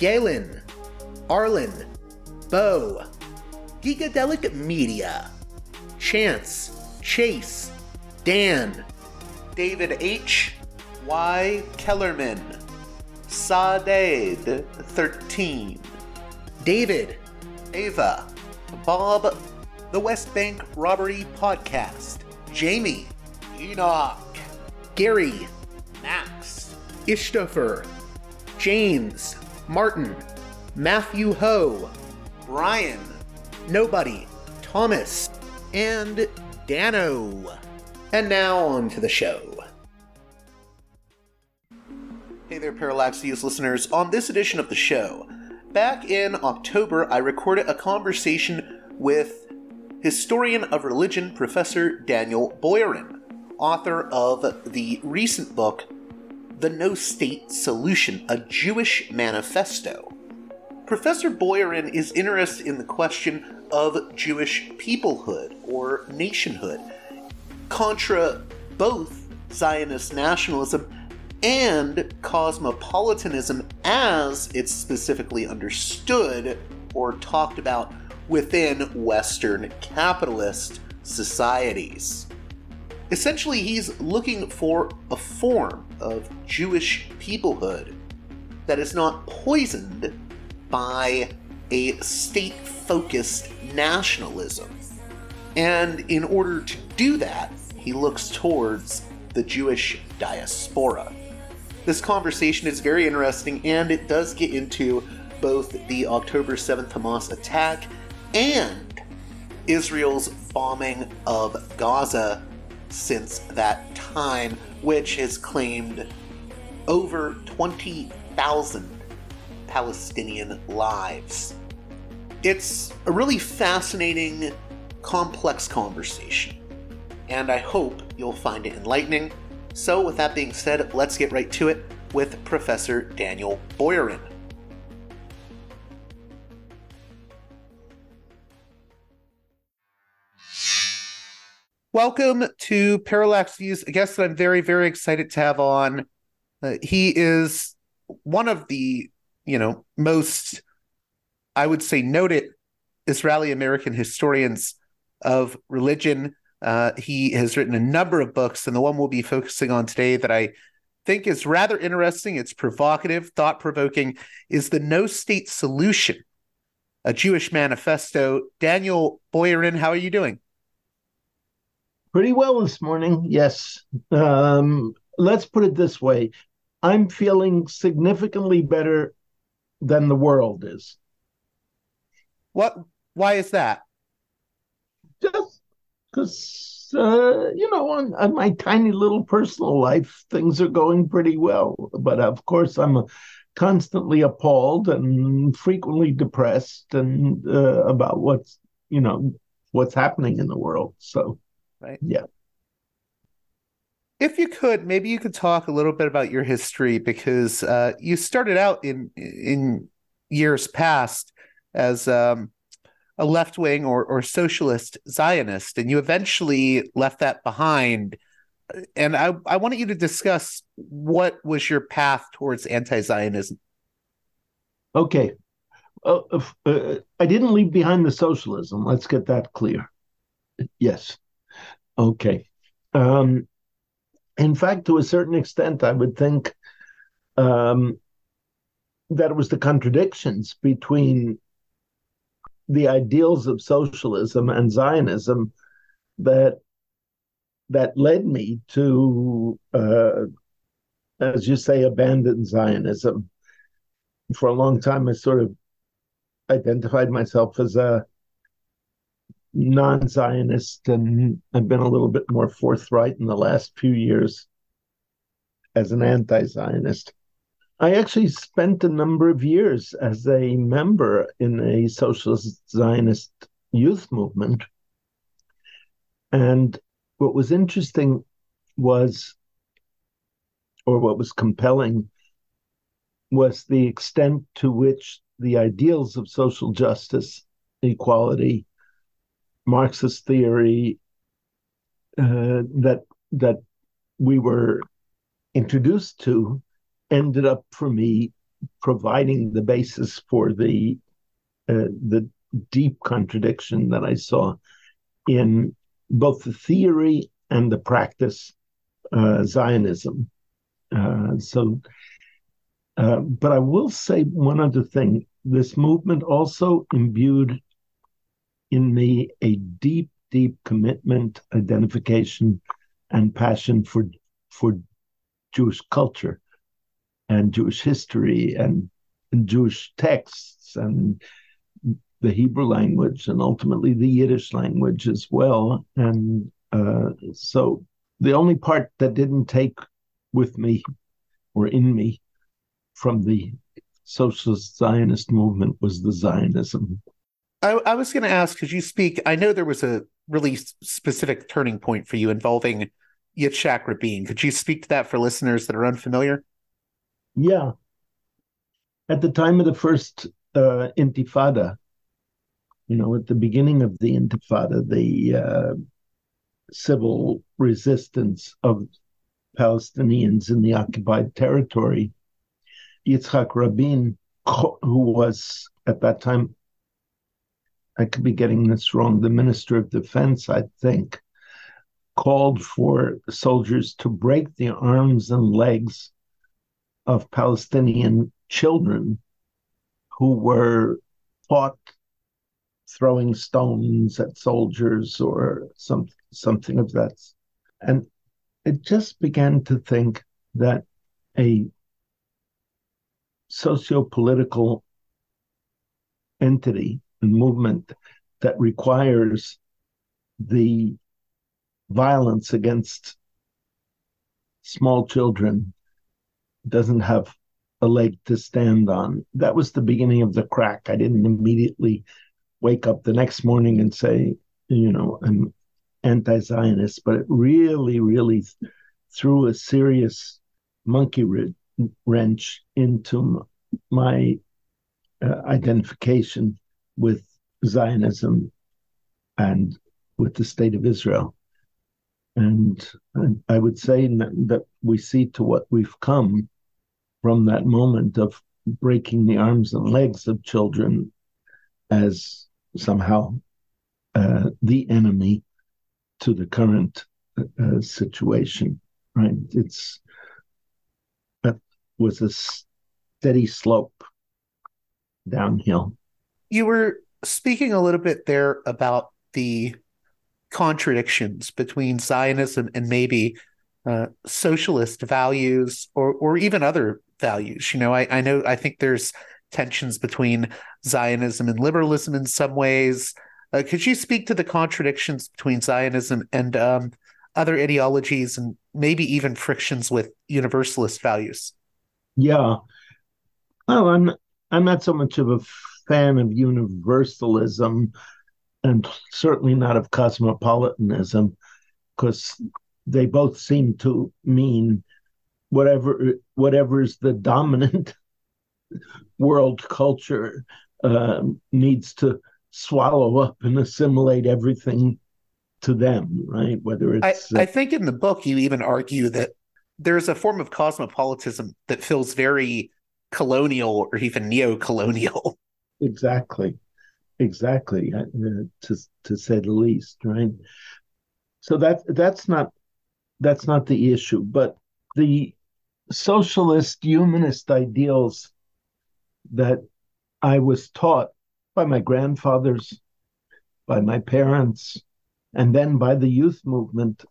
Galen, Arlen, Bo, Gigadelic Media, Chance, Chase, Dan, David H. Y. Kellerman, Sadade 13, David, Ava, Bob, The West Bank Robbery Podcast, Jamie, Enoch, Gary, Max, Ishtofer, James, Martin, Matthew Ho, Brian, Nobody, Thomas, and Dano. And now on to the show. Hey there, Parallax Views listeners. On this edition of the show, back in October, I recorded a conversation with historian of religion Professor Daniel Boyarin, author of the recent book, The No State Solution A Jewish Manifesto. Professor Boyarin is interested in the question of Jewish peoplehood or nationhood, contra both Zionist nationalism and cosmopolitanism as it's specifically understood or talked about within Western capitalist societies. Essentially, he's looking for a form of Jewish peoplehood that is not poisoned by a state focused nationalism. And in order to do that, he looks towards the Jewish diaspora. This conversation is very interesting and it does get into both the October 7th Hamas attack and Israel's bombing of Gaza since that time, which has claimed over 20,000 Palestinian lives. It's a really fascinating, complex conversation, and I hope you'll find it enlightening. So, with that being said, let's get right to it with Professor Daniel Boyarin. Welcome to Parallax Views, a guest that I'm very, very excited to have on. Uh, he is one of the, you know, most, I would say, noted Israeli American historians of religion. Uh, he has written a number of books, and the one we'll be focusing on today that I think is rather interesting, it's provocative, thought provoking, is The No State Solution, a Jewish manifesto. Daniel Boyarin, how are you doing? Pretty well this morning, yes. Um, let's put it this way I'm feeling significantly better than the world is. What? Why is that? Just because, uh, you know, on, on, my tiny little personal life, things are going pretty well. But of course, I'm constantly appalled and frequently depressed and uh, about what's, you know, what's happening in the world. So right? Yeah. If you could, maybe you could talk a little bit about your history because uh, you started out in in years past as um, a left wing or, or socialist Zionist, and you eventually left that behind. And I, I wanted you to discuss what was your path towards anti Zionism. Okay. Uh, uh, I didn't leave behind the socialism. Let's get that clear. Yes. Okay. Um, in fact, to a certain extent, I would think um, that it was the contradictions between the ideals of socialism and Zionism that that led me to, uh, as you say, abandon Zionism. For a long time, I sort of identified myself as a non-Zionist, and I've been a little bit more forthright in the last few years as an anti-Zionist. I actually spent a number of years as a member in a socialist Zionist youth movement. And what was interesting was, or what was compelling, was the extent to which the ideals of social justice, equality, Marxist theory uh, that that we were introduced to ended up for me providing the basis for the uh, the deep contradiction that I saw in both the theory and the practice uh, Zionism. Uh, so, uh, but I will say one other thing. This movement also imbued in me a deep, deep commitment, identification, and passion for for Jewish culture and Jewish history and, and Jewish texts and the Hebrew language and ultimately the Yiddish language as well. And uh, so the only part that didn't take with me or in me from the socialist Zionist movement was the Zionism. I, I was going to ask, could you speak? I know there was a really specific turning point for you involving Yitzhak Rabin. Could you speak to that for listeners that are unfamiliar? Yeah. At the time of the first uh, Intifada, you know, at the beginning of the Intifada, the uh, civil resistance of Palestinians in the occupied territory, Yitzhak Rabin, who was at that time, I could be getting this wrong, the Minister of Defense, I think, called for soldiers to break the arms and legs of Palestinian children who were caught throwing stones at soldiers or some something of that. And it just began to think that a socio-political entity and movement that requires the violence against small children doesn't have a leg to stand on. That was the beginning of the crack. I didn't immediately wake up the next morning and say, you know, I'm anti Zionist, but it really, really threw a serious monkey wrench into my uh, identification with Zionism and with the state of Israel. And I would say that we see to what we've come from that moment of breaking the arms and legs of children as somehow uh, the enemy to the current uh, situation. Right? It's that was a steady slope downhill. You were speaking a little bit there about the contradictions between Zionism and maybe uh, socialist values or or even other values. You know, I, I know I think there's tensions between Zionism and liberalism in some ways. Uh, could you speak to the contradictions between Zionism and um, other ideologies and maybe even frictions with universalist values? Yeah. Well, I'm I'm not so much of a fan of universalism and certainly not of cosmopolitanism, because they both seem to mean whatever whatever is the dominant world culture uh, needs to swallow up and assimilate everything to them, right? Whether it's I, uh, I think in the book you even argue that there's a form of cosmopolitanism that feels very colonial or even neo-colonial. Exactly, exactly. Uh, to to say the least, right? So that that's not that's not the issue, but the socialist humanist ideals that I was taught by my grandfathers, by my parents, and then by the youth movement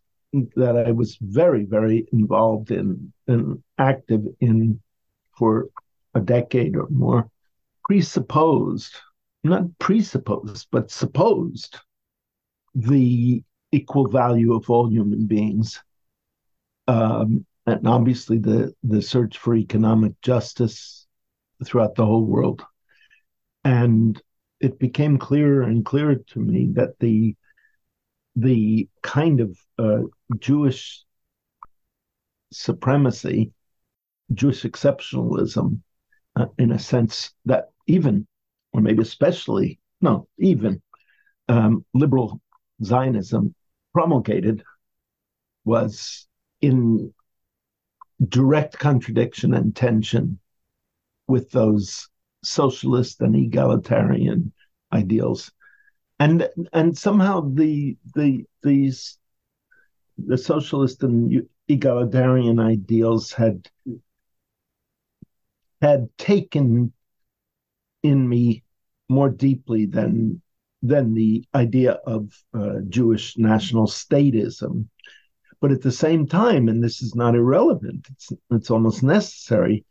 that I was very, very involved in and active in for a decade or more, presupposed, not presupposed, but supposed the equal value of all human beings. Um, and obviously the, the search for economic justice throughout the whole world. And it became clearer and clearer to me that the the kind of uh, Jewish supremacy, Jewish exceptionalism, uh, in a sense that even, or maybe especially, no, even um, liberal Zionism promulgated was in direct contradiction and tension with those socialist and egalitarian ideals. And and somehow the the these the socialist and egalitarian ideals had had taken in me more deeply than than the idea of uh, Jewish national statism. But at the same time, and this is not irrelevant, it's it's almost necessary.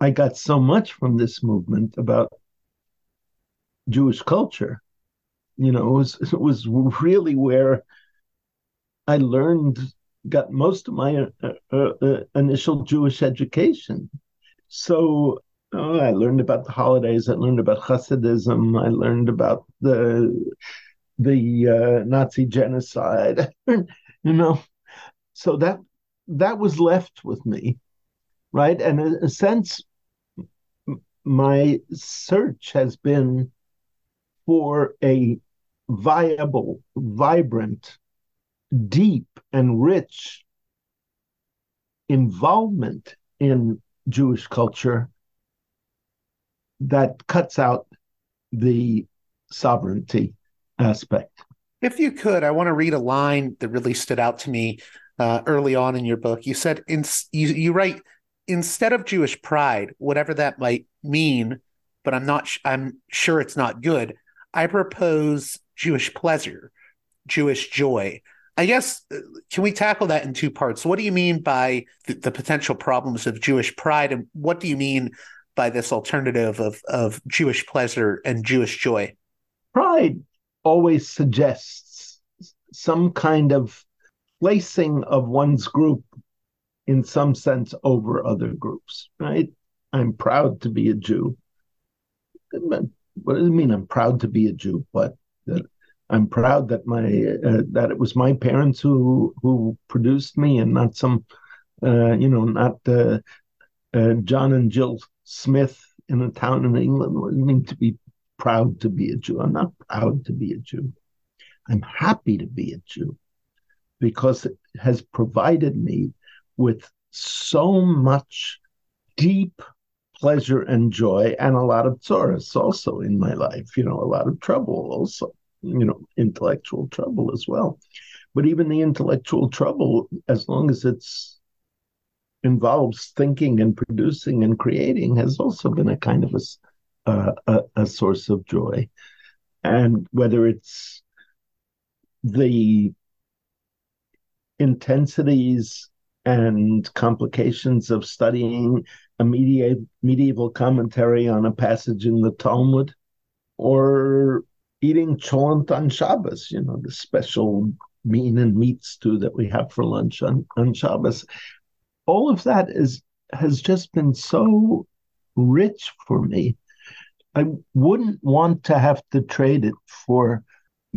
I got so much from this movement about Jewish culture you know, it was it was really where I learned, got most of my uh, uh, uh, initial Jewish education. So oh, I learned about the holidays. I learned about Hasidism. I learned about the the uh, Nazi genocide. you know, so that that was left with me, right? And in a sense, my search has been for a viable, vibrant, deep, and rich involvement in Jewish culture that cuts out the sovereignty aspect. If you could, I want to read a line that really stood out to me uh, early on in your book. You said, in, you, you write, instead of Jewish pride, whatever that might mean, but I'm not, I'm sure it's not good. I propose Jewish pleasure, Jewish joy. I guess, uh, can we tackle that in two parts? What do you mean by the, the, potential problems of Jewish pride? And what do you mean by this alternative of, of Jewish pleasure and Jewish joy? Pride always suggests some kind of placing of one's group in some sense over other groups, right? I'm proud to be a Jew. What does it mean? I'm proud to be a Jew, but I'm proud that my uh, that it was my parents who who produced me and not some uh, you know not uh, uh John and Jill Smith in a town in England. It mean to be proud to be a Jew? I'm not proud to be a Jew. I'm happy to be a Jew because it has provided me with so much deep pleasure and joy and a lot of sorrows also in my life, you know, a lot of trouble also you know intellectual trouble as well but even the intellectual trouble as long as it's involves thinking and producing and creating has also been a kind of a, uh, a, a source of joy and whether it's the intensities and complications of studying a media, medieval commentary on a passage in the Talmud, or eating cholent on Shabbos, you know, the special bean and meat stew that we have for lunch on, on Shabbos. All of that is has just been so rich for me. I wouldn't want to have to trade it for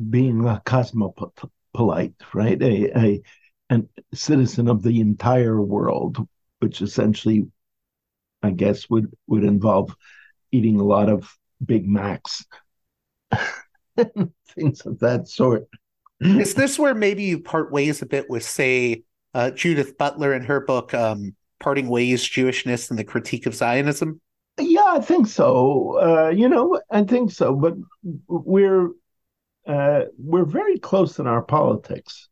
being a cosmopolite, right? A, a a citizen of the entire world, which essentially, I guess, would would involve eating a lot of Big Macs. things of that sort. Is this where maybe you part ways a bit with, say, uh, Judith Butler in her book um, "Parting Ways: Jewishness and the Critique of Zionism"? Yeah, I think so. Uh, you know, I think so. But we're uh, we're very close in our politics.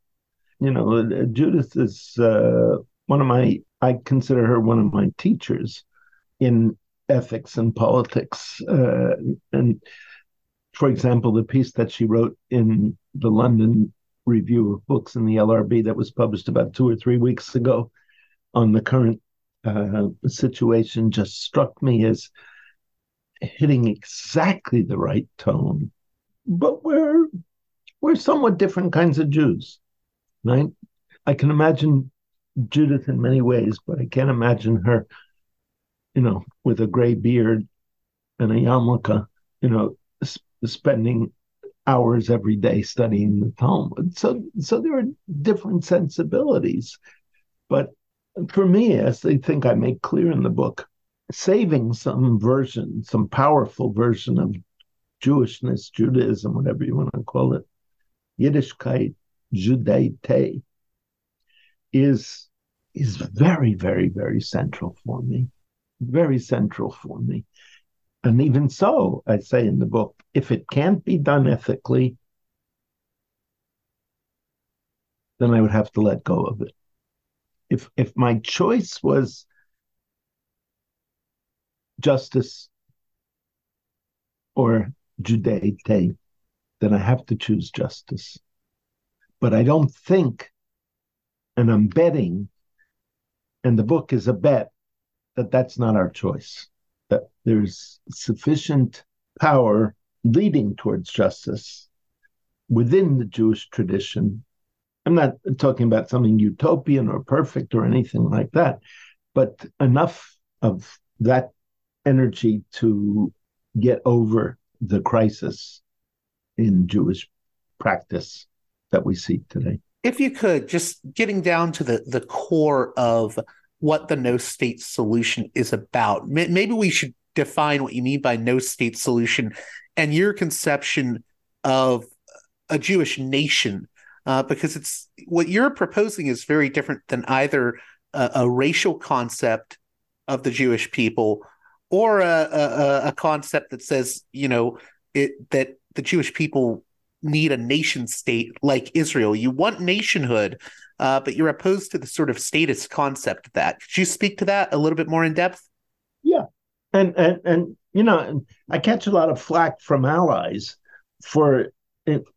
You know, uh, Judith is uh, one of my. I consider her one of my teachers in ethics and politics. Uh, and for example, the piece that she wrote in the London Review of Books in the LRB that was published about two or three weeks ago on the current uh, situation just struck me as hitting exactly the right tone. But we're we're somewhat different kinds of Jews, right? I can imagine Judith in many ways, but I can't imagine her, you know, with a gray beard and a yarmulke, you know, sp- spending hours every day studying the Talmud. So, so there are different sensibilities, but for me, as they think I make clear in the book, saving some version, some powerful version of Jewishness, Judaism, whatever you want to call it, Yiddishkeit, Judaite, is is very, very, very central for me. Very central for me. And even so, I say in the book, if it can't be done ethically, then I would have to let go of it if if my choice was justice or judaite, then I have to choose justice. But I don't think, and I'm betting, and the book is a bet, that that's not our choice. That there's sufficient power leading towards justice within the Jewish tradition I'm not talking about something utopian or perfect or anything like that, but enough of that energy to get over the crisis in Jewish practice that we see today. If you could, just getting down to the, the core of what the no state solution is about, maybe we should define what you mean by no state solution and your conception of a Jewish nation uh, because it's what you're proposing is very different than either a, a racial concept of the Jewish people or a, a, a concept that says you know it that the Jewish people need a nation state like Israel. You want nationhood, uh, but you're opposed to the sort of statist concept of that. Could you speak to that a little bit more in depth? Yeah, and and and you know, I catch a lot of flack from allies for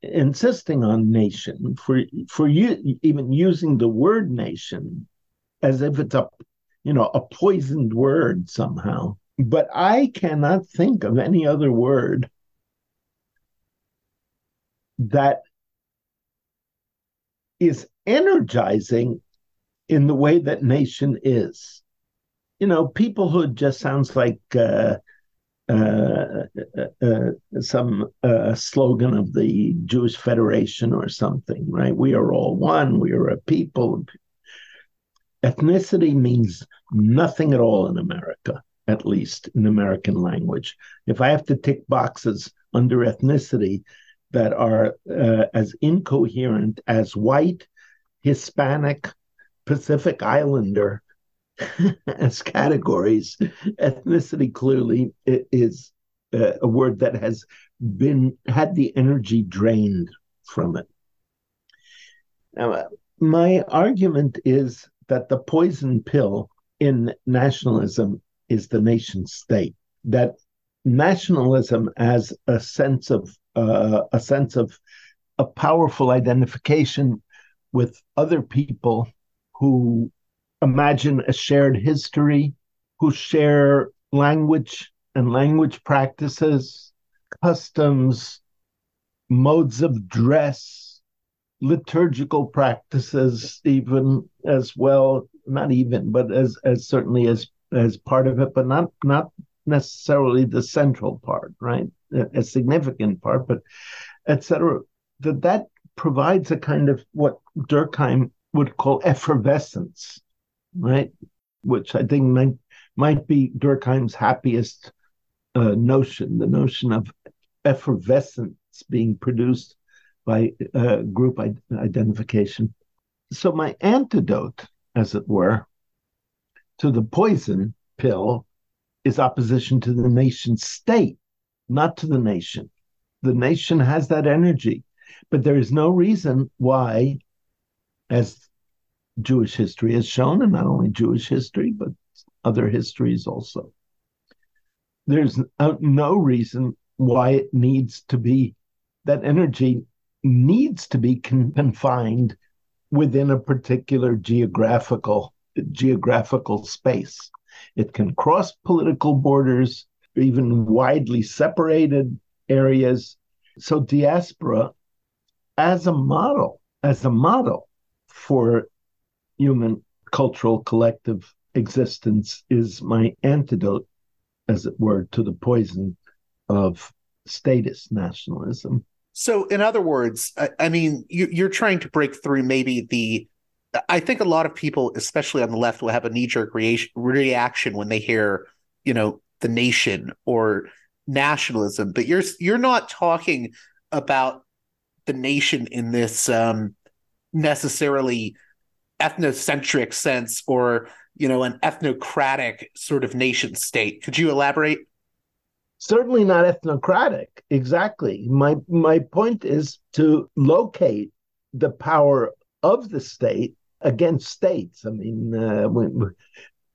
insisting on nation for for you even using the word nation as if it's a you know a poisoned word somehow but i cannot think of any other word that is energizing in the way that nation is you know peoplehood just sounds like uh, uh, uh, uh, some uh, slogan of the Jewish Federation or something, right? We are all one. We are a people. Ethnicity means nothing at all in America, at least in American language. If I have to tick boxes under ethnicity that are uh, as incoherent as white, Hispanic, Pacific Islander, as categories, ethnicity clearly is a word that has been had the energy drained from it. Now, uh, my argument is that the poison pill in nationalism is the nation state. That nationalism as a sense of uh, a sense of a powerful identification with other people who imagine a shared history, who share language and language practices, customs, modes of dress, liturgical practices, even as well, not even, but as as certainly as as part of it, but not not necessarily the central part, right? A, a significant part, but etc. That that provides a kind of what Durkheim would call effervescence right? Which I think might might be Durkheim's happiest uh, notion, the notion of effervescence being produced by uh, group identification. So my antidote, as it were, to the poison pill is opposition to the nation state, not to the nation. The nation has that energy, but there is no reason why, as Jewish history has shown, and not only Jewish history, but other histories also, there's no reason why it needs to be, that energy needs to be confined within a particular geographical geographical space. It can cross political borders, even widely separated areas. So diaspora as a model, as a model for human cultural collective existence is my antidote, as it were, to the poison of statist nationalism. So, in other words, I, I mean, you, you're trying to break through maybe the I think a lot of people, especially on the left, will have a knee jerk reaction when they hear, you know, the nation or nationalism. But you're you're not talking about the nation in this um, necessarily ethnocentric sense or you know an ethnocratic sort of nation state. Could you elaborate? Certainly not ethnocratic. Exactly. My my point is to locate the power of the state against states. I mean, uh, when,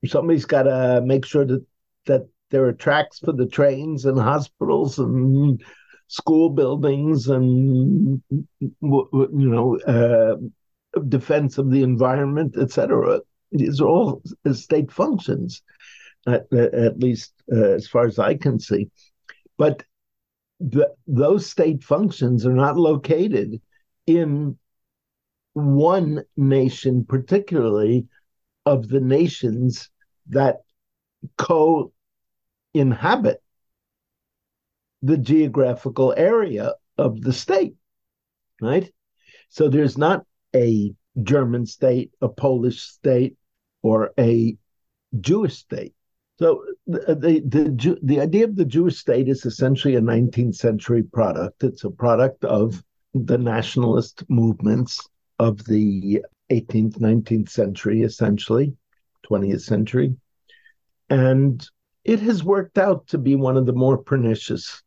somebody's got to make sure that that there are tracks for the trains and hospitals and school buildings and you know uh, defense of the environment, etc. These are all state functions, at, at least uh, as far as I can see. But the, those state functions are not located in one nation, particularly of the nations that co inhabit the geographical area of the state, right? So there's not a German state, a Polish state, or a Jewish state. So the, the the the idea of the Jewish state is essentially a 19th century product. It's a product of the nationalist movements of the 18th, 19th century, essentially, 20th century. And it has worked out to be one of the more pernicious,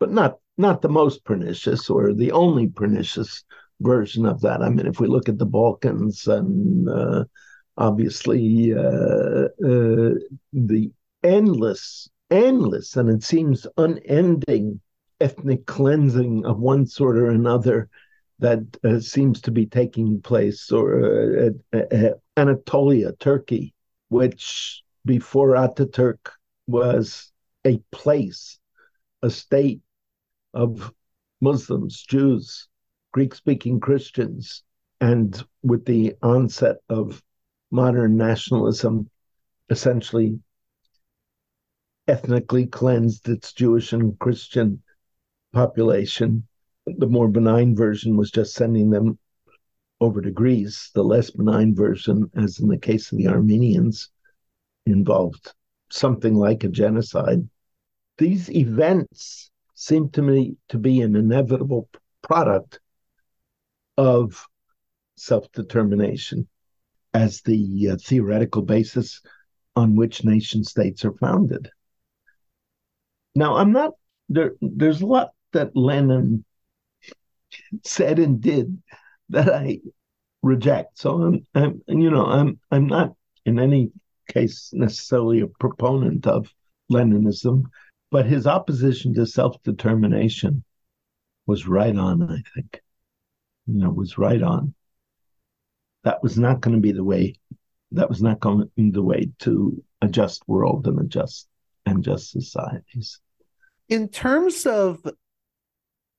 but not not the most pernicious or the only pernicious version of that. I mean, if we look at the Balkans and uh, obviously uh, uh, the endless, endless, and it seems unending ethnic cleansing of one sort or another that uh, seems to be taking place, or uh, Anatolia, Turkey, which before Ataturk was a place, a state of Muslims, Jews, Greek speaking Christians. And with the onset of modern nationalism, essentially ethnically cleansed its Jewish and Christian population the more benign version was just sending them over to Greece. The less benign version, as in the case of the Armenians, involved something like a genocide. These events seem to me to be an inevitable product of self determination as the uh, theoretical basis on which nation states are founded. Now, I'm not there. There's a lot that Lenin said and did that I reject. So I'm, I'm, you know, I'm, I'm not in any case necessarily a proponent of Leninism, but his opposition to self-determination was right on. I think, you know, was right on. That was not going to be the way. That was not going the way to a just world and a just and just societies. In terms of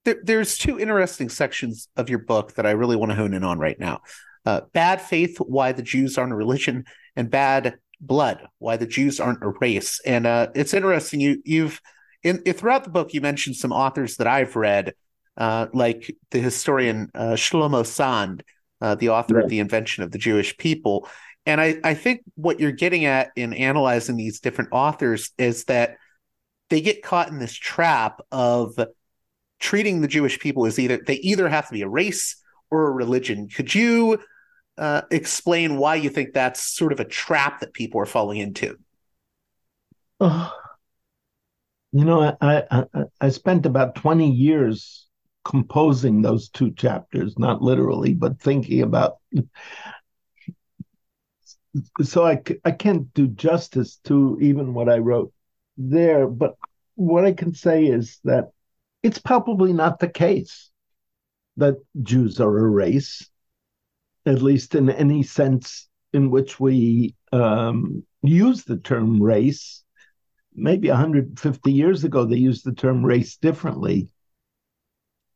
there, there's two interesting sections of your book that I really want to hone in on right now. Uh, bad faith, why the Jews aren't a religion, and bad blood, why the Jews aren't a race. And uh, it's interesting. You you've in, throughout the book you mentioned some authors that I've read, uh, like the historian uh, Shlomo Sand, uh, the author of the invention of the Jewish people. And I, I think what you're getting at in analyzing these different authors is that they get caught in this trap of treating the Jewish people as either they either have to be a race or a religion. Could you uh, explain why you think that's sort of a trap that people are falling into? Oh, you know, I, I I spent about twenty years composing those two chapters, not literally, but thinking about. So I I can't do justice to even what I wrote there, but what I can say is that it's probably not the case that Jews are a race, at least in any sense in which we um, use the term race. Maybe 150 years ago, they used the term race differently.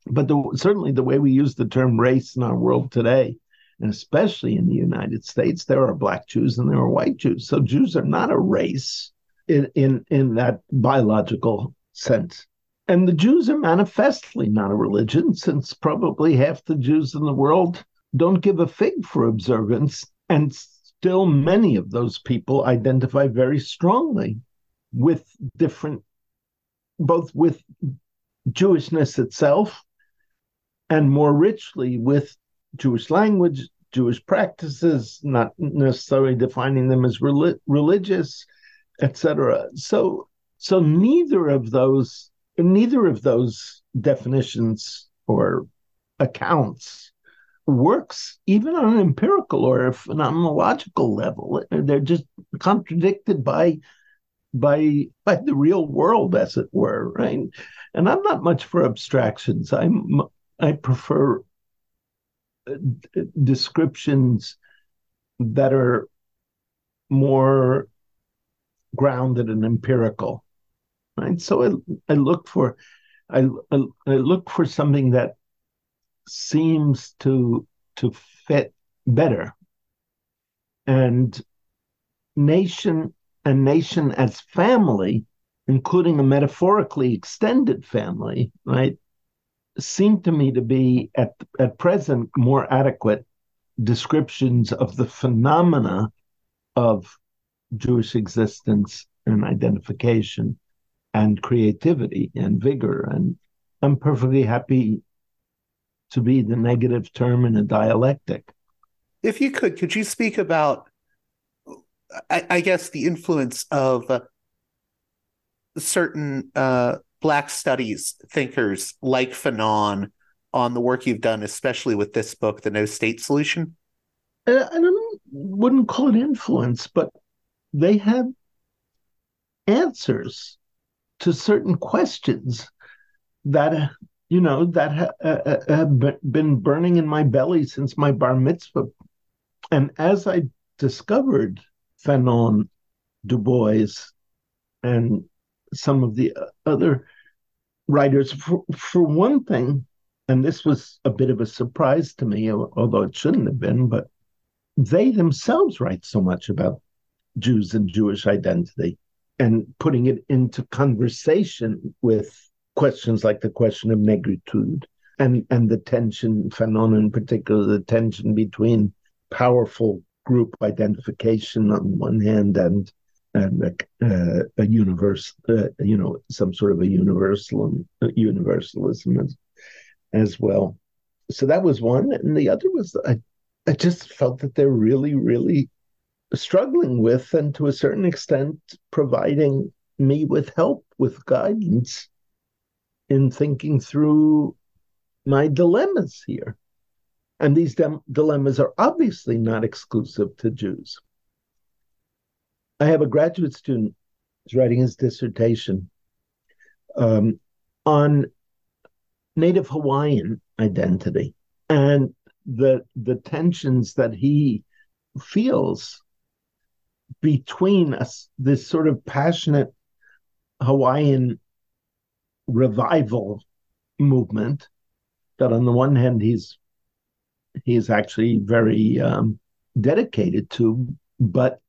But the, certainly, the way we use the term race in our world today, and especially in the United States, there are black Jews and there are white Jews. So Jews are not a race in, in, in that biological sense. And the Jews are manifestly not a religion, since probably half the Jews in the world don't give a fig for observance. And still, many of those people identify very strongly with different, both with Jewishness itself and more richly with Jewish language, Jewish practices, not necessarily defining them as religious, etc. So, so neither of those neither of those definitions or accounts works even on an empirical or a phenomenological level. They're just contradicted by by by the real world, as it were, right? And I'm not much for abstractions. I'm I prefer uh, descriptions that are more grounded and empirical right? So I, I look for, I, I, I look for something that seems to to fit better, and nation and nation as family, including a metaphorically extended family, right, seem to me to be at at present more adequate descriptions of the phenomena of Jewish existence and identification and creativity and vigor. And I'm perfectly happy to be the negative term in a dialectic. If you could, could you speak about, I, I guess, the influence of uh, certain uh, Black studies thinkers like Fanon on the work you've done, especially with this book, The No State Solution? Uh, I don't, wouldn't call it influence, but they have answers to certain questions that you know that ha- uh, uh, have been burning in my belly since my bar mitzvah. And as i discovered fanon du bois and some of the uh, other writers for, for one thing and this was a bit of a surprise to me although it shouldn't have been but they themselves write so much about jews and jewish identity and putting it into conversation with questions like the question of negritude and and the tension phenomenon in particular the tension between powerful group identification on one hand and and a, uh, a universe uh, you know some sort of a universal universalism as, as well. So that was one. And the other was I, I just felt that they're really really struggling with, and to a certain extent, providing me with help, with guidance in thinking through my dilemmas here. And these dem- dilemmas are obviously not exclusive to Jews. I have a graduate student who's writing his dissertation um, on Native Hawaiian identity and the the tensions that he feels between us this sort of passionate Hawaiian revival movement that on the one hand he's he's actually very um, dedicated to, but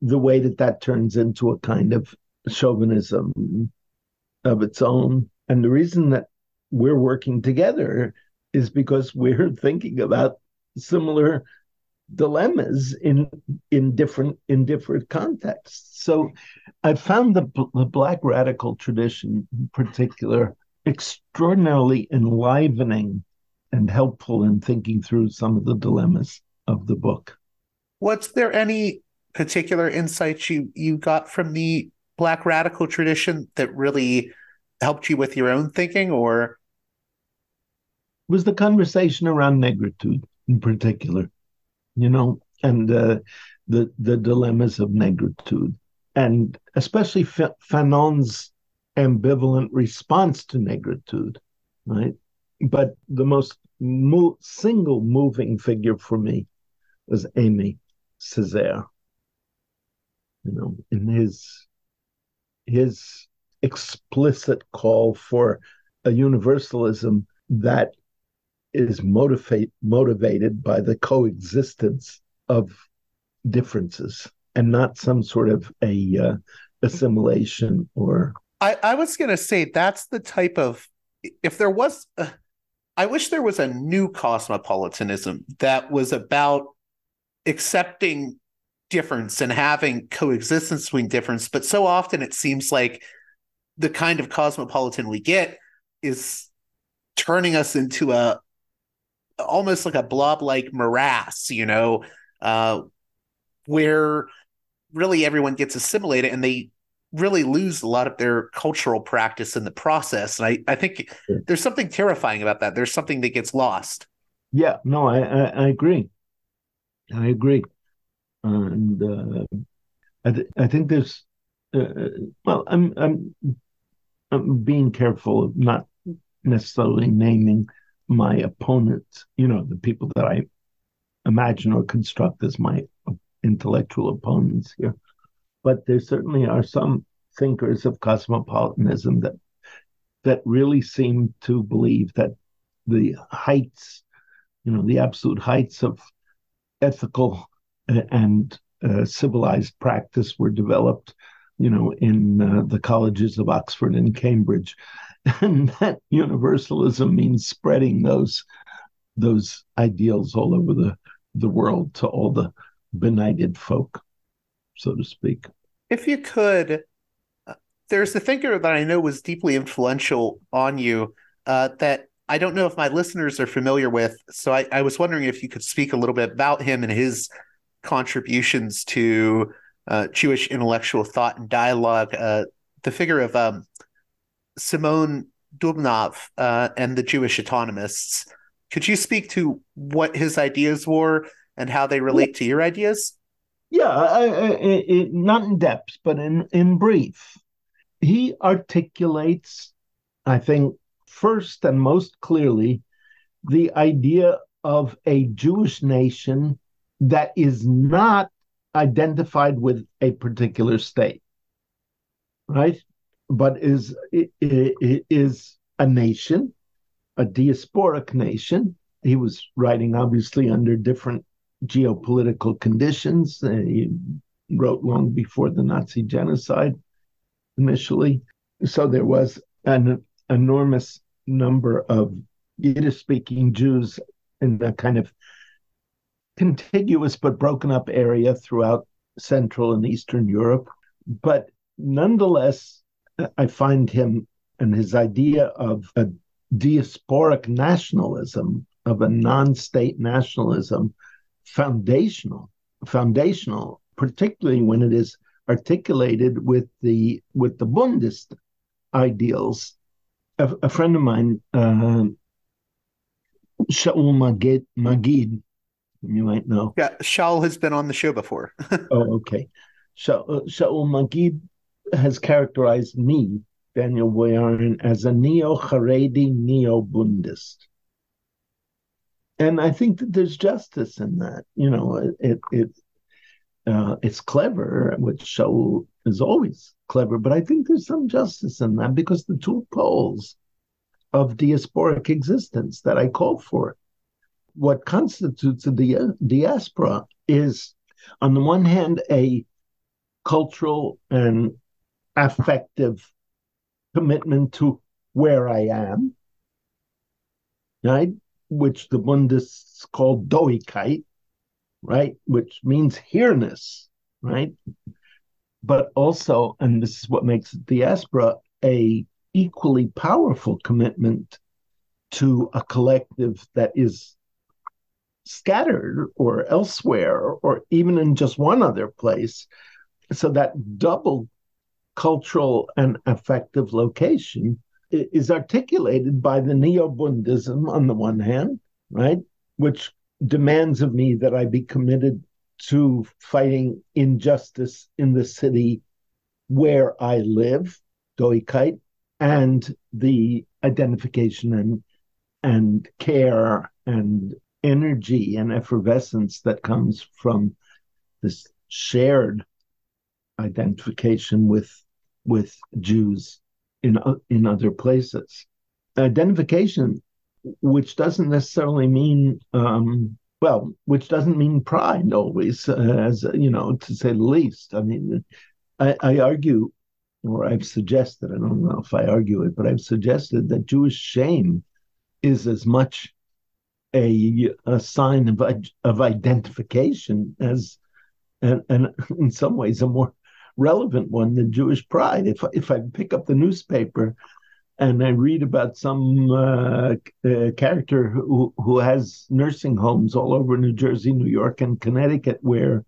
the way that that turns into a kind of chauvinism of its own, and the reason that we're working together is because we're thinking about similar dilemmas in in different in different contexts. So I found the, the black radical tradition in particular extraordinarily enlivening and helpful in thinking through some of the dilemmas of the book. Was there any particular insights you you got from the black radical tradition that really helped you with your own thinking or was the conversation around negritude in particular you know and uh, the the dilemmas of negritude and especially F- fanon's ambivalent response to negritude right but the most mo- single moving figure for me was Aimé Césaire. You know, in his his explicit call for a universalism that is motivate motivated by the coexistence of differences and not some sort of a uh, assimilation or I, I was going to say that's the type of if there was I wish there was a new cosmopolitanism that was about accepting difference and having coexistence between difference. But so often it seems like the kind of cosmopolitan we get is turning us into a almost like a blob like morass, you know, uh, where really everyone gets assimilated and they really lose a lot of their cultural practice in the process. And I, I think there's something terrifying about that. There's something that gets lost. Yeah, no, I, I, I agree. I agree. And uh, I, th- I think there's, uh, well, I'm, I'm, I'm being careful of not necessarily naming my opponents, you know, the people that I imagine or construct as my intellectual opponents here. But there certainly are some thinkers of cosmopolitanism that that really seem to believe that the heights, you know, the absolute heights of ethical and uh, civilized practice were developed, you know, in uh, the colleges of Oxford and Cambridge, and that universalism means spreading those those ideals all over the the world to all the benighted folk, so to speak if you could, uh, there's a thinker that I know was deeply influential on you uh, that I don't know if my listeners are familiar with. So I, I, was wondering if you could speak a little bit about him and his contributions to uh, Jewish intellectual thought and dialogue. Uh, the figure of um, Simon Dubnow uh, and the Jewish autonomists. Could you speak to what his ideas were and how they relate to your ideas? Yeah, I, I, I, not in depth, but in, in brief. He articulates, I think, first and most clearly, the idea of a Jewish nation that is not identified with a particular state, right? But is is a nation, a diasporic nation. He was writing obviously under different geopolitical conditions. Uh, he wrote long before the Nazi genocide initially. So there was an enormous number of Yiddish speaking Jews in the kind of contiguous but broken up area throughout Central and Eastern Europe. But nonetheless, I find him and his idea of a diasporic nationalism, of a non state nationalism, foundational, foundational, particularly when it is articulated with the with the Bundist ideals. A, a friend of mine, uh, Shaul Magid, Magid, you might know. Yeah, Shaul has been on the show before. oh, okay. Shaul, uh, Shaul Magid has characterized me, Daniel Boyarin, as a neo-Haredi, neo-Bundist and I think that there's justice in that. You know, it it uh, it's clever, which Shaul is always clever, but I think there's some justice in that because the two poles of diasporic existence that I call for, what constitutes a dia- diaspora is, on the one hand, a cultural and affective commitment to where I am, right? which the Bundists call Doigkeit, right, which means here-ness, right? But also, and this is what makes diaspora a equally powerful commitment to a collective that is scattered or elsewhere or even in just one other place. So that double cultural and affective location is articulated by the neo Bundism on the one hand, right, which demands of me that I be committed to fighting injustice in the city where I live, Doigkeit, and the identification and and care and energy and effervescence that comes from this shared identification with with Jews in in other places. Identification, which doesn't necessarily mean um, well, which doesn't mean pride always, uh, as you know, to say the least. I mean, I, I argue, or I've suggested, I don't know if I argue it, but I've suggested that Jewish shame is as much a, a sign of, of identification as, and, and in some ways, a more relevant one than Jewish pride. If if I pick up the newspaper and I read about some uh, uh, character who who has nursing homes all over New Jersey, New York, and Connecticut, where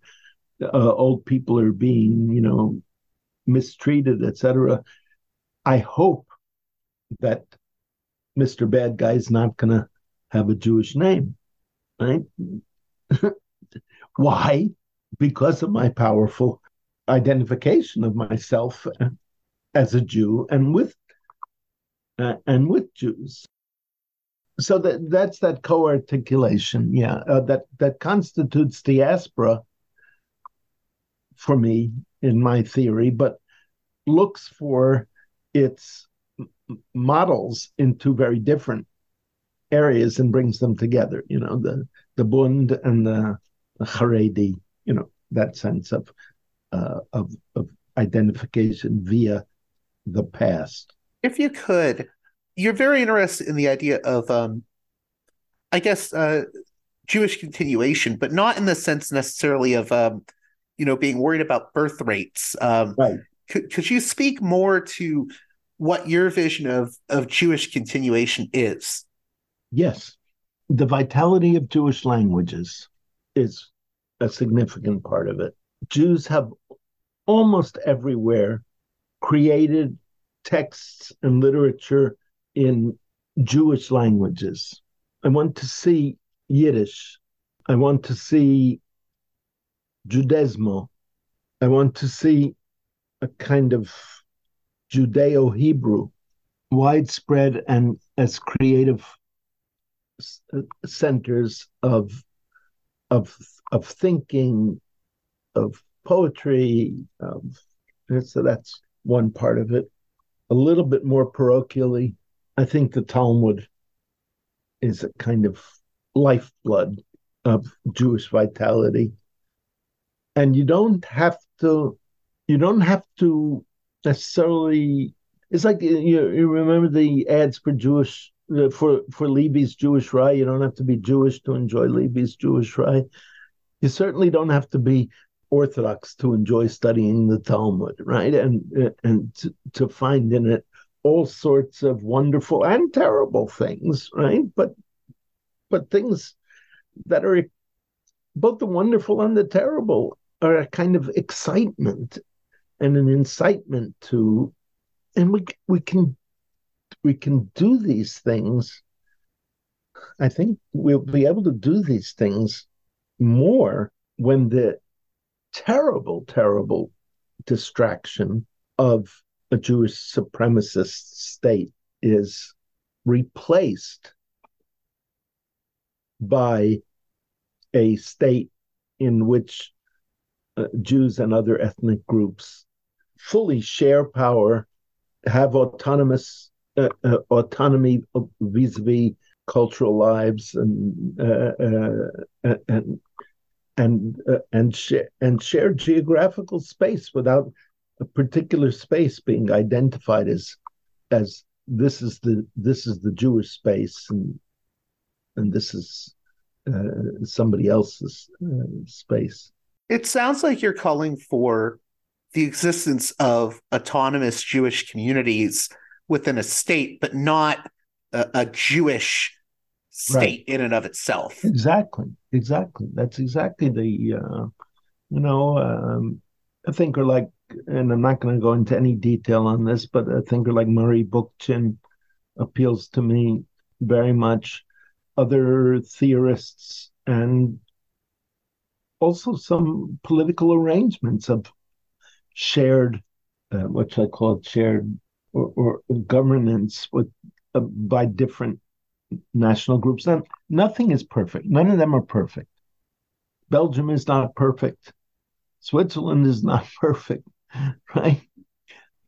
uh, old people are being, you know, mistreated, etc. I hope that Mr. Bad Guy is not going to have a Jewish name, right? Why? Because of my powerful identification of myself as a Jew and with uh, and with Jews. So that that's that co-articulation, yeah, uh, that that constitutes diaspora for me in my theory, but looks for its models in two very different areas and brings them together. You know, the the Bund and the, the Haredi. You know, that sense of uh, of of identification via the past. If you could, you're very interested in the idea of, um, I guess, uh, Jewish continuation, but not in the sense necessarily of, um, you know, being worried about birth rates. Um, right. Could, could you speak more to what your vision of of Jewish continuation is? Yes, the vitality of Jewish languages is a significant part of it. Jews have almost everywhere created texts and literature in Jewish languages. I want to see Yiddish. I want to see Judezmo. I want to see a kind of Judeo Hebrew widespread and as creative centers of of of thinking, of poetry. Um, of, so that's one part of it. A little bit more parochially, I think the Talmud is a kind of lifeblood of Jewish vitality. And you don't have to you don't have to necessarily it's like you, you remember the ads for Jewish for for Levy's Jewish Rye. You don't have to be Jewish to enjoy Levy's Jewish Rye. You certainly don't have to be Orthodox to enjoy studying the Talmud, right? And and to, to find in it all sorts of wonderful and terrible things, right? But but things that are both the wonderful and the terrible are a kind of excitement and an incitement to and we we can we can do these things, I think we'll be able to do these things more when the terrible, terrible distraction of a Jewish supremacist state is replaced by a state in which uh, Jews and other ethnic groups fully share power, have autonomous uh, uh, autonomy vis-a-vis cultural lives and uh, uh, and and uh, and share and share geographical space without a particular space being identified as as this is the this is the Jewish space and and this is uh, somebody else's uh, space. It sounds like you're calling for the existence of autonomous Jewish communities within a state, but not a, a Jewish state right. in and of itself. Exactly, exactly. That's exactly the uh, you know um, a thinker like and I'm not going to go into any detail on this, but a thinker like Murray Bookchin appeals to me very much. Other theorists and also some political arrangements of shared, uh, what shall I call it, shared or, or governance with uh, by different national groups. And nothing is perfect. None of them are perfect. Belgium is not perfect. Switzerland is not perfect, right?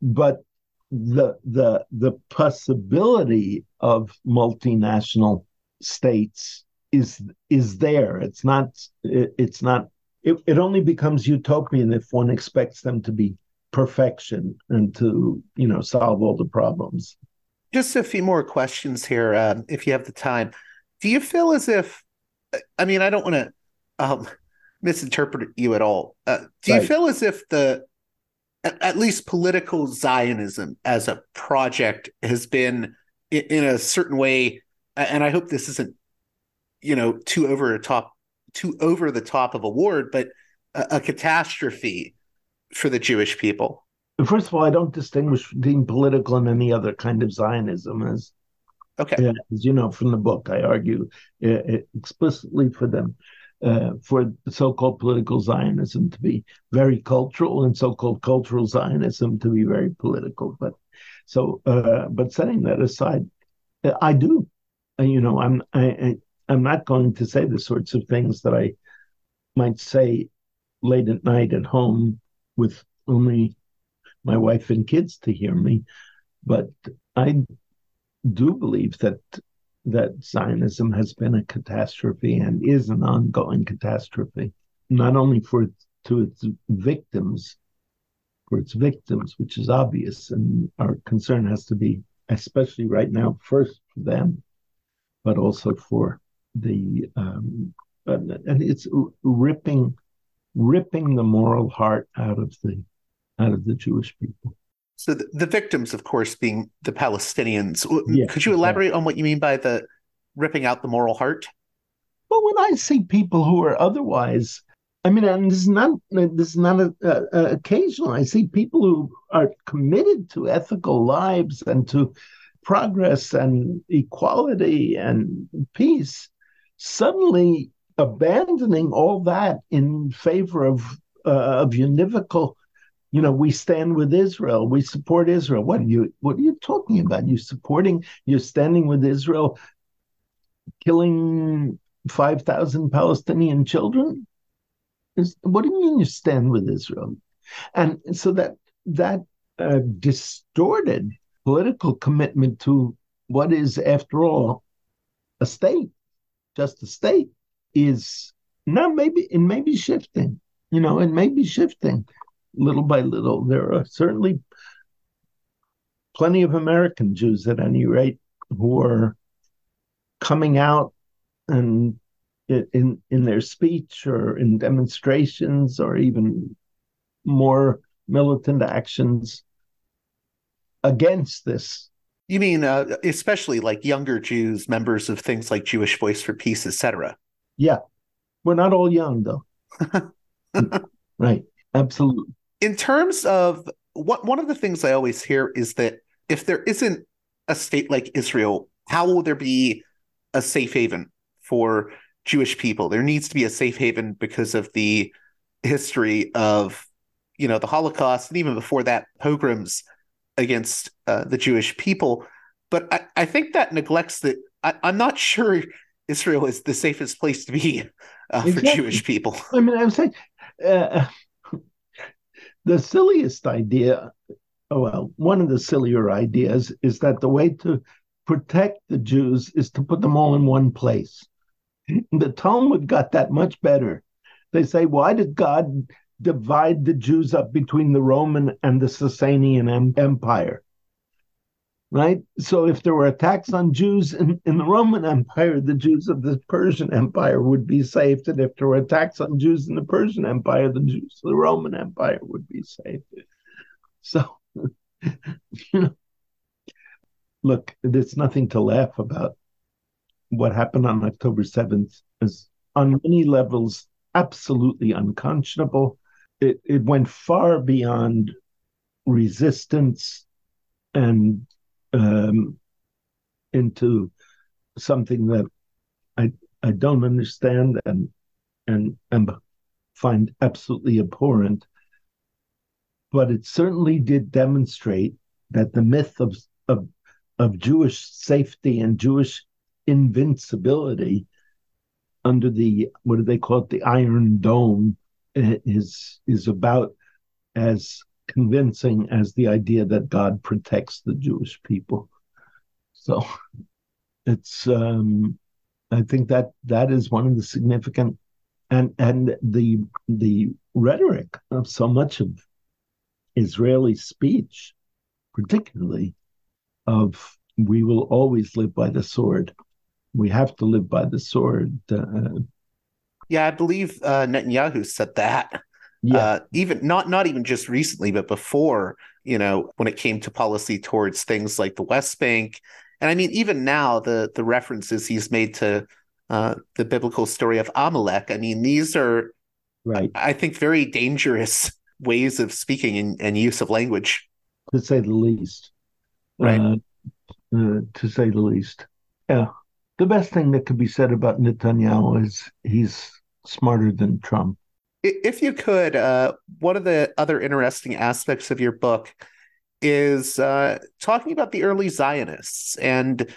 But the the the possibility of multinational states is is there. It's not it, it's not it, it only becomes utopian if one expects them to be perfection and to you know solve all the problems. Just a few more questions here, um, if you have the time. Do you feel as if I mean I don't want to um, misinterpret you at all. Uh, do right. you feel as if the at, at, least political Zionism as a project has been in, in, a certain way, and I hope this isn't you know too over the top, too over the top of a word, but a, a catastrophe for the Jewish people. First of all, I don't distinguish between political and any other kind of Zionism as Okay. as you know from the book, I argue uh, explicitly for them uh, for so-called political Zionism to be very cultural and so-called cultural Zionism to be very political. But so, uh, but setting that aside, I do. You know, I'm I, I'm not going to say the sorts of things that I might say late at night at home with only my wife and kids to hear me, but I do believe that that Zionism has been a catastrophe and is an ongoing catastrophe, not only for to its victims, for its victims, which is obvious, and our concern has to be, especially right now, first for them, but also for the um, and it's ripping ripping the moral heart out of the out of the Jewish people. So the, the victims, of course, being the Palestinians. Could you elaborate on what you mean by the ripping out the moral heart? Well, when I see people who are otherwise, I mean, and this is not this is not a, a, a occasional. I see people who are committed to ethical lives and to progress and equality and peace, suddenly abandoning all that in favor of uh, of univocal you know, we stand with Israel. We support Israel. What are you? What are you talking about? You supporting? You're standing with Israel, killing five thousand Palestinian children. Is, what do you mean you stand with Israel? And so that that uh, distorted political commitment to what is, after all, a state, just a state, is now maybe it may be shifting. You know, it may be shifting little by little. There are certainly plenty of American Jews, at any rate, who are coming out and in in their speech or in demonstrations or even more militant actions against this. You mean, uh, especially like younger Jews, members of things like Jewish Voice for Peace, etc. Yeah, we're not all young though. right, absolutely in terms of what one of the things I always hear is that if there isn't a state like Israel, how will there be a safe haven for Jewish people? There needs to be a safe haven because of the history of, you know, the Holocaust and even before that, pogroms against uh, the Jewish people. But I, I think that neglects that. I, am not sure Israel is the safest place to be uh, exactly. for Jewish people. I mean, I'm saying. Uh, the silliest idea, well, one of the sillier ideas is that the way to protect the Jews is to put them all in one place. The Talmud got that much better. They say, why did God divide the Jews up between the Roman and the Sasanian Empire? Right? So if there were attacks on Jews in, in the Roman Empire, the Jews of the Persian Empire would be saved. And if there were attacks on Jews in the Persian Empire, the Jews of the Roman Empire would be saved. So, you know, look, there's nothing to laugh about. What happened on October 7th is on many levels absolutely unconscionable it, it went far beyond resistance and um, into something that I I don't understand and and and find absolutely abhorrent. But it certainly did demonstrate that the myth of of of Jewish safety and Jewish invincibility under the what do they call it the Iron Dome is is about as convincing as the idea that God protects the Jewish people. So it's um, I think that that is one of the significant and and the the rhetoric of so much of Israeli speech, particularly of we will always live by the sword. We have to live by the sword. Uh, yeah, I believe uh, Netanyahu said that. Yeah. Uh, even not not even just recently, but before, you know, when it came to policy towards things like the West Bank, and I mean, even now, the the references he's made to uh, the biblical story of Amalek. I mean, these are, right? I think, very dangerous ways of speaking and, and use of language, to say the least. Right. Uh, uh, to say the least. Yeah. The best thing that could be said about Netanyahu is he's smarter than Trump. If you could, uh, one of the other interesting aspects of your book is uh, talking about the early Zionists and,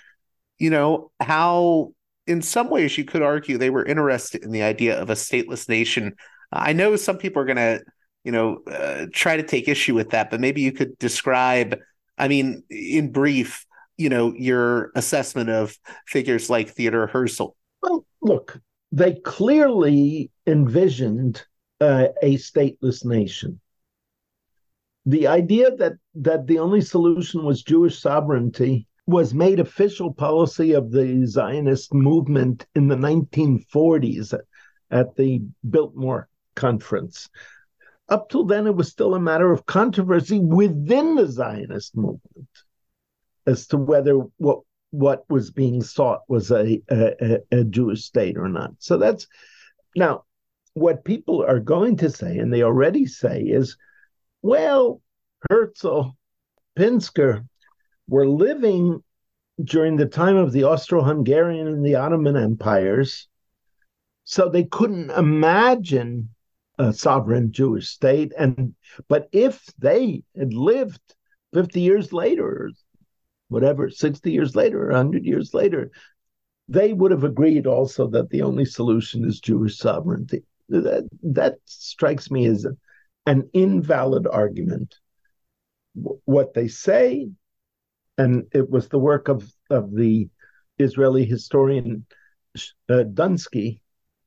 you know, how in some ways you could argue they were interested in the idea of a stateless nation. I know some people are going to, you know, uh, try to take issue with that, but maybe you could describe, I mean, in brief, you know, your assessment of figures like Theodore Herzl. Well, look, they clearly envisioned uh, a stateless nation. The idea that that the only solution was Jewish sovereignty was made official policy of the Zionist movement in the 1940s at the Biltmore Conference. Up till then, it was still a matter of controversy within the Zionist movement as to whether what what was being sought was a, a, a Jewish state or not. So that's now what people are going to say, and they already say, is, well, Herzl, Pinsker were living during the time of the Austro-Hungarian and the Ottoman empires, so they couldn't imagine a sovereign Jewish state. And but if they had lived 50 years later, whatever, 60 years later, 100 years later, they would have agreed also that the only solution is Jewish sovereignty that that strikes me as an invalid argument. What they say, and it was the work of of the Israeli historian uh, Shumsky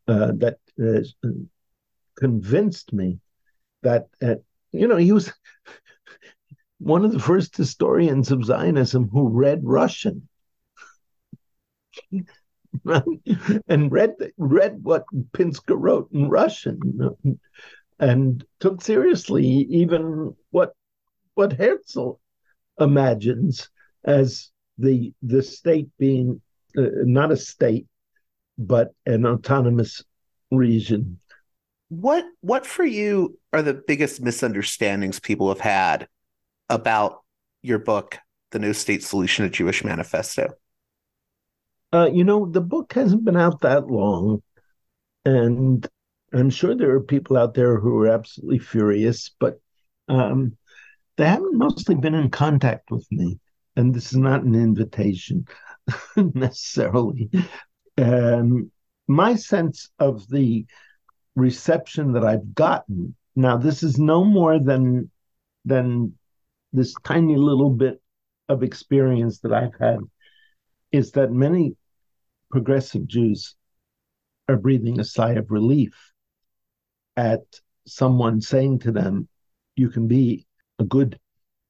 uh, that uh, convinced me that uh, you know he was one of the first historians of Zionism who read Russian. and read read what Pinsker wrote in Russian, and took seriously even what what Herzl imagines as the the state being uh, not a state but an autonomous region. What what for you are the biggest misunderstandings people have had about your book, The No State Solution: A Jewish Manifesto? Uh, you know, the book hasn't been out that long, and I'm sure there are people out there who are absolutely furious, but um, they haven't mostly been in contact with me. And this is not an invitation necessarily. Um, my sense of the reception that I've gotten now, this is no more than than this tiny little bit of experience that I've had is that many progressive Jews are breathing a sigh of relief at someone saying to them, you can be a good,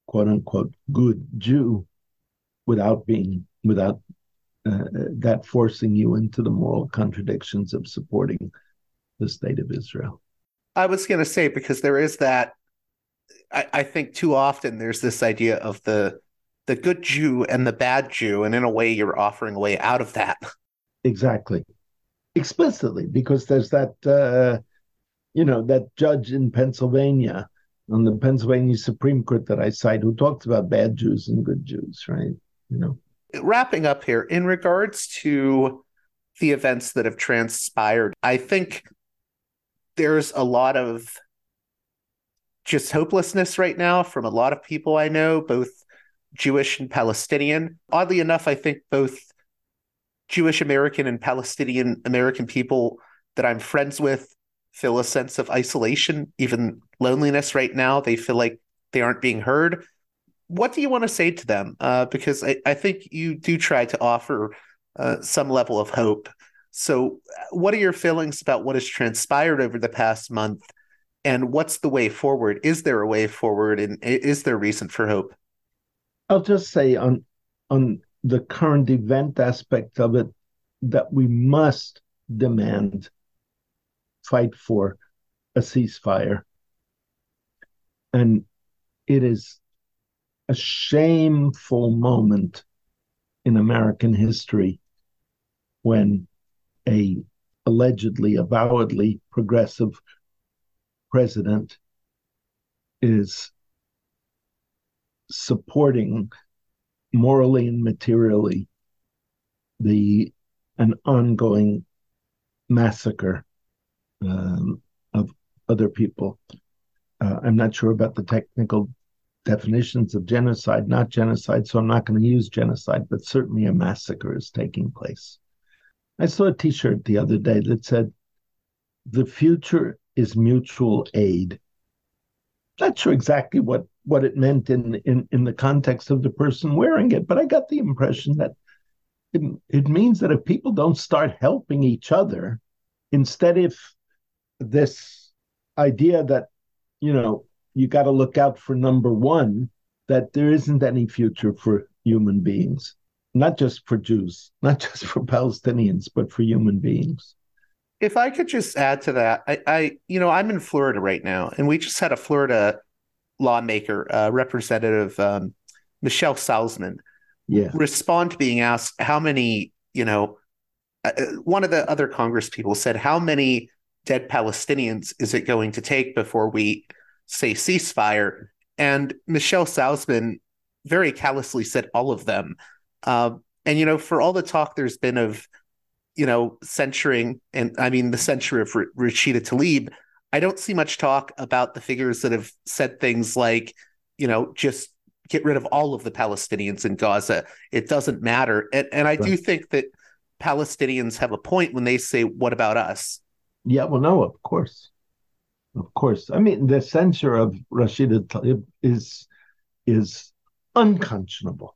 quote unquote, good Jew without being, without uh, that forcing you into the moral contradictions of supporting the state of Israel. I was going to say, because there is that, I, I think too often there's this idea of the the good Jew and the bad Jew, and in a way, you're offering a way out of that. Exactly, explicitly, because there's that. Uh, you know, that judge in Pennsylvania on the Pennsylvania Supreme Court that I cite who talks about bad Jews and good Jews, right? You know. Wrapping up here, in regards to the events that have transpired, I think there's a lot of just hopelessness right now from a lot of people I know, both Jewish and Palestinian. Oddly enough, I think both Jewish American and Palestinian American people that I'm friends with feel a sense of isolation, even loneliness right now. They feel like they aren't being heard. What do you want to say to them? Uh, because I, I, think you do try to offer uh, some level of hope. So, what are your feelings about what has transpired over the past month? And what's the way forward? Is there a way forward? And is there reason for hope? I'll just say on on the current event aspect of it that we must demand fight for a ceasefire. And it is a shameful moment in American history when a allegedly, avowedly progressive president is supporting morally and materially the an ongoing massacre um, of other people. Uh, I'm not sure about the technical definitions of genocide, not genocide, so I'm not going to use genocide, but certainly a massacre is taking place. I saw a t shirt the other day that said, The future is mutual aid. Not sure exactly what, what it meant in, in, in the context of the person wearing it, but I got the impression that it, it means that if people don't start helping each other, instead if this idea that you know you got to look out for number one that there isn't any future for human beings not just for jews not just for palestinians but for human beings. If i could just add to that i, I you know i'm in florida right now and we just had a florida lawmaker uh, representative um, michelle salzman yeah. respond to being asked how many you know uh, uh one of the other congress people said how many dead Palestinians is it going to take before we say ceasefire? And Michelle Salzman very callously said all of them. Uh, and, you know, for all the talk there's been of, you know, censuring, and I mean, the censure of R- Rashida Tlaib, I don't see much talk about the figures that have said things like, you know, just get rid of all of the Palestinians in Gaza. It doesn't matter. And, and I right. do think that Palestinians have a point when they say, what about us? Yeah, well, no, of course, of course. I mean, the censure of Rashida Tlaib is is unconscionable,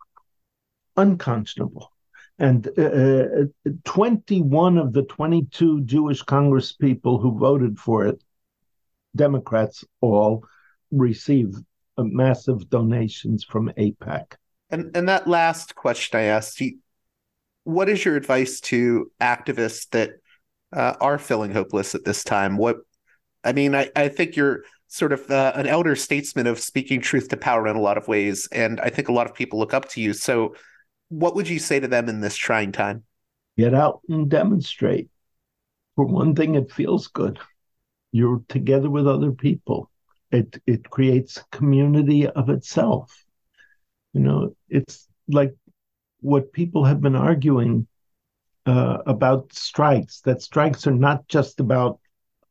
unconscionable. And uh, uh 21 of the 22 Jewish Congress people who voted for it, Democrats all, receive massive donations from AIPAC. And and that last question I asked you, what is your advice to activists that uh, are feeling hopeless at this time. What I mean, I, I think you're sort of uh, an elder statesman of speaking truth to power in a lot of ways, and I think a lot of people look up to you. So, what would you say to them in this trying time? Get out and demonstrate. For one thing, it feels good. You're together with other people. It it creates community of itself. You know, it's like what people have been arguing uh, about strikes, that strikes are not just about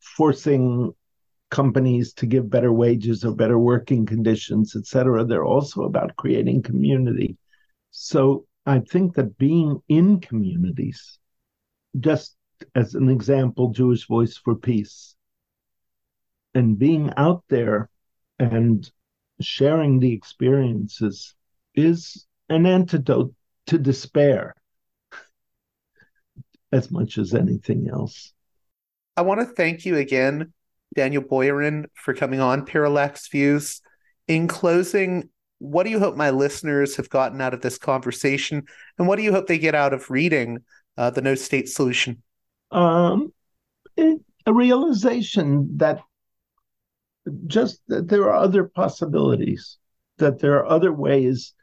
forcing companies to give better wages or better working conditions, et cetera. They're also about creating community. So I think that being in communities, just as an example, Jewish Voice for Peace, and being out there and sharing the experiences is an antidote to despair as much as anything else. I want to thank you again, Daniel Boyarin, for coming on Parallax Views. In closing, what do you hope my listeners have gotten out of this conversation, and what do you hope they get out of reading uh, the No State Solution? Um, it, a realization that just that there are other possibilities, that there are other ways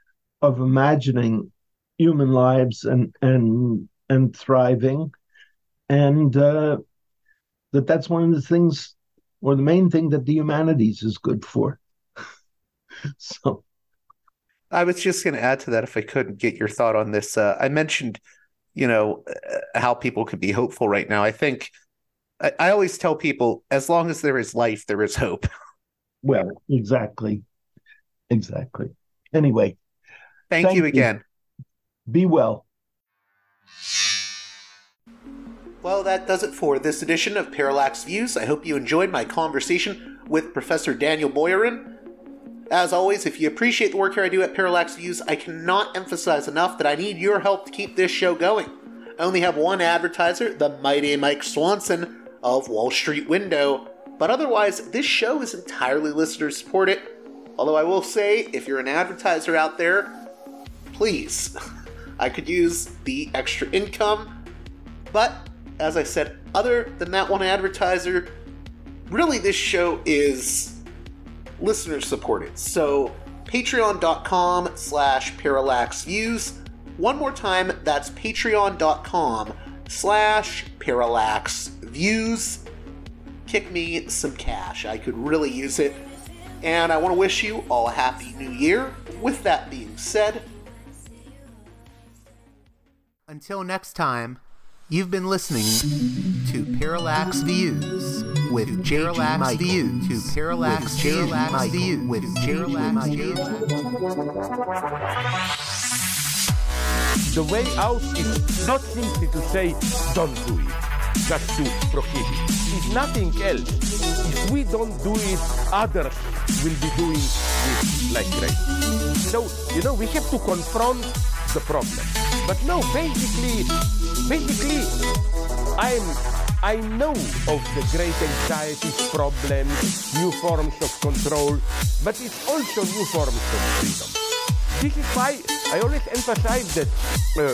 of imagining human lives and and and thriving, and uh, that that's one of the things or the main thing that the humanities is good for. so I was just going to add to that if I could get your thought on this. Uh, I mentioned, you know, uh, how people can be hopeful right now. I think I, I, always tell people as long as there is life, there is hope. Well, exactly. Exactly. Anyway, thank, thank you again. You. Be well. Well, that does it for this edition of Parallax Views. I hope you enjoyed my conversation with Professor Daniel Boyarin. As always, if you appreciate the work here I do at Parallax Views, I cannot emphasize enough that I need your help to keep this show going. I only have one advertiser, the mighty Mike Swanson of Wall Street Window, but otherwise, this show is entirely listener supported. Although I will say, if you're an advertiser out there, please, I could use the extra income. But as I said, other than that one advertiser, really this show is listener supported. So patreon.com slash parallaxviews. One more time, that's patreon.com slash parallaxviews. Views, kick me some cash. I could really use it. And I want to wish you all a happy new year. With that being said, until next time, you've been listening to Parallax Views with Parallax Michael. Views to Parallax Parallax Views with Parallax Views. The way out is not simply to say don't do it, just to prohibit. It's nothing else. If we don't do it, others will be doing it like crazy. So, you know, we have to confront the problem. But no, basically, basically, I'm I know of the great anxieties, problems, new forms of control, but it's also new forms of freedom. This is why I always emphasize that uh,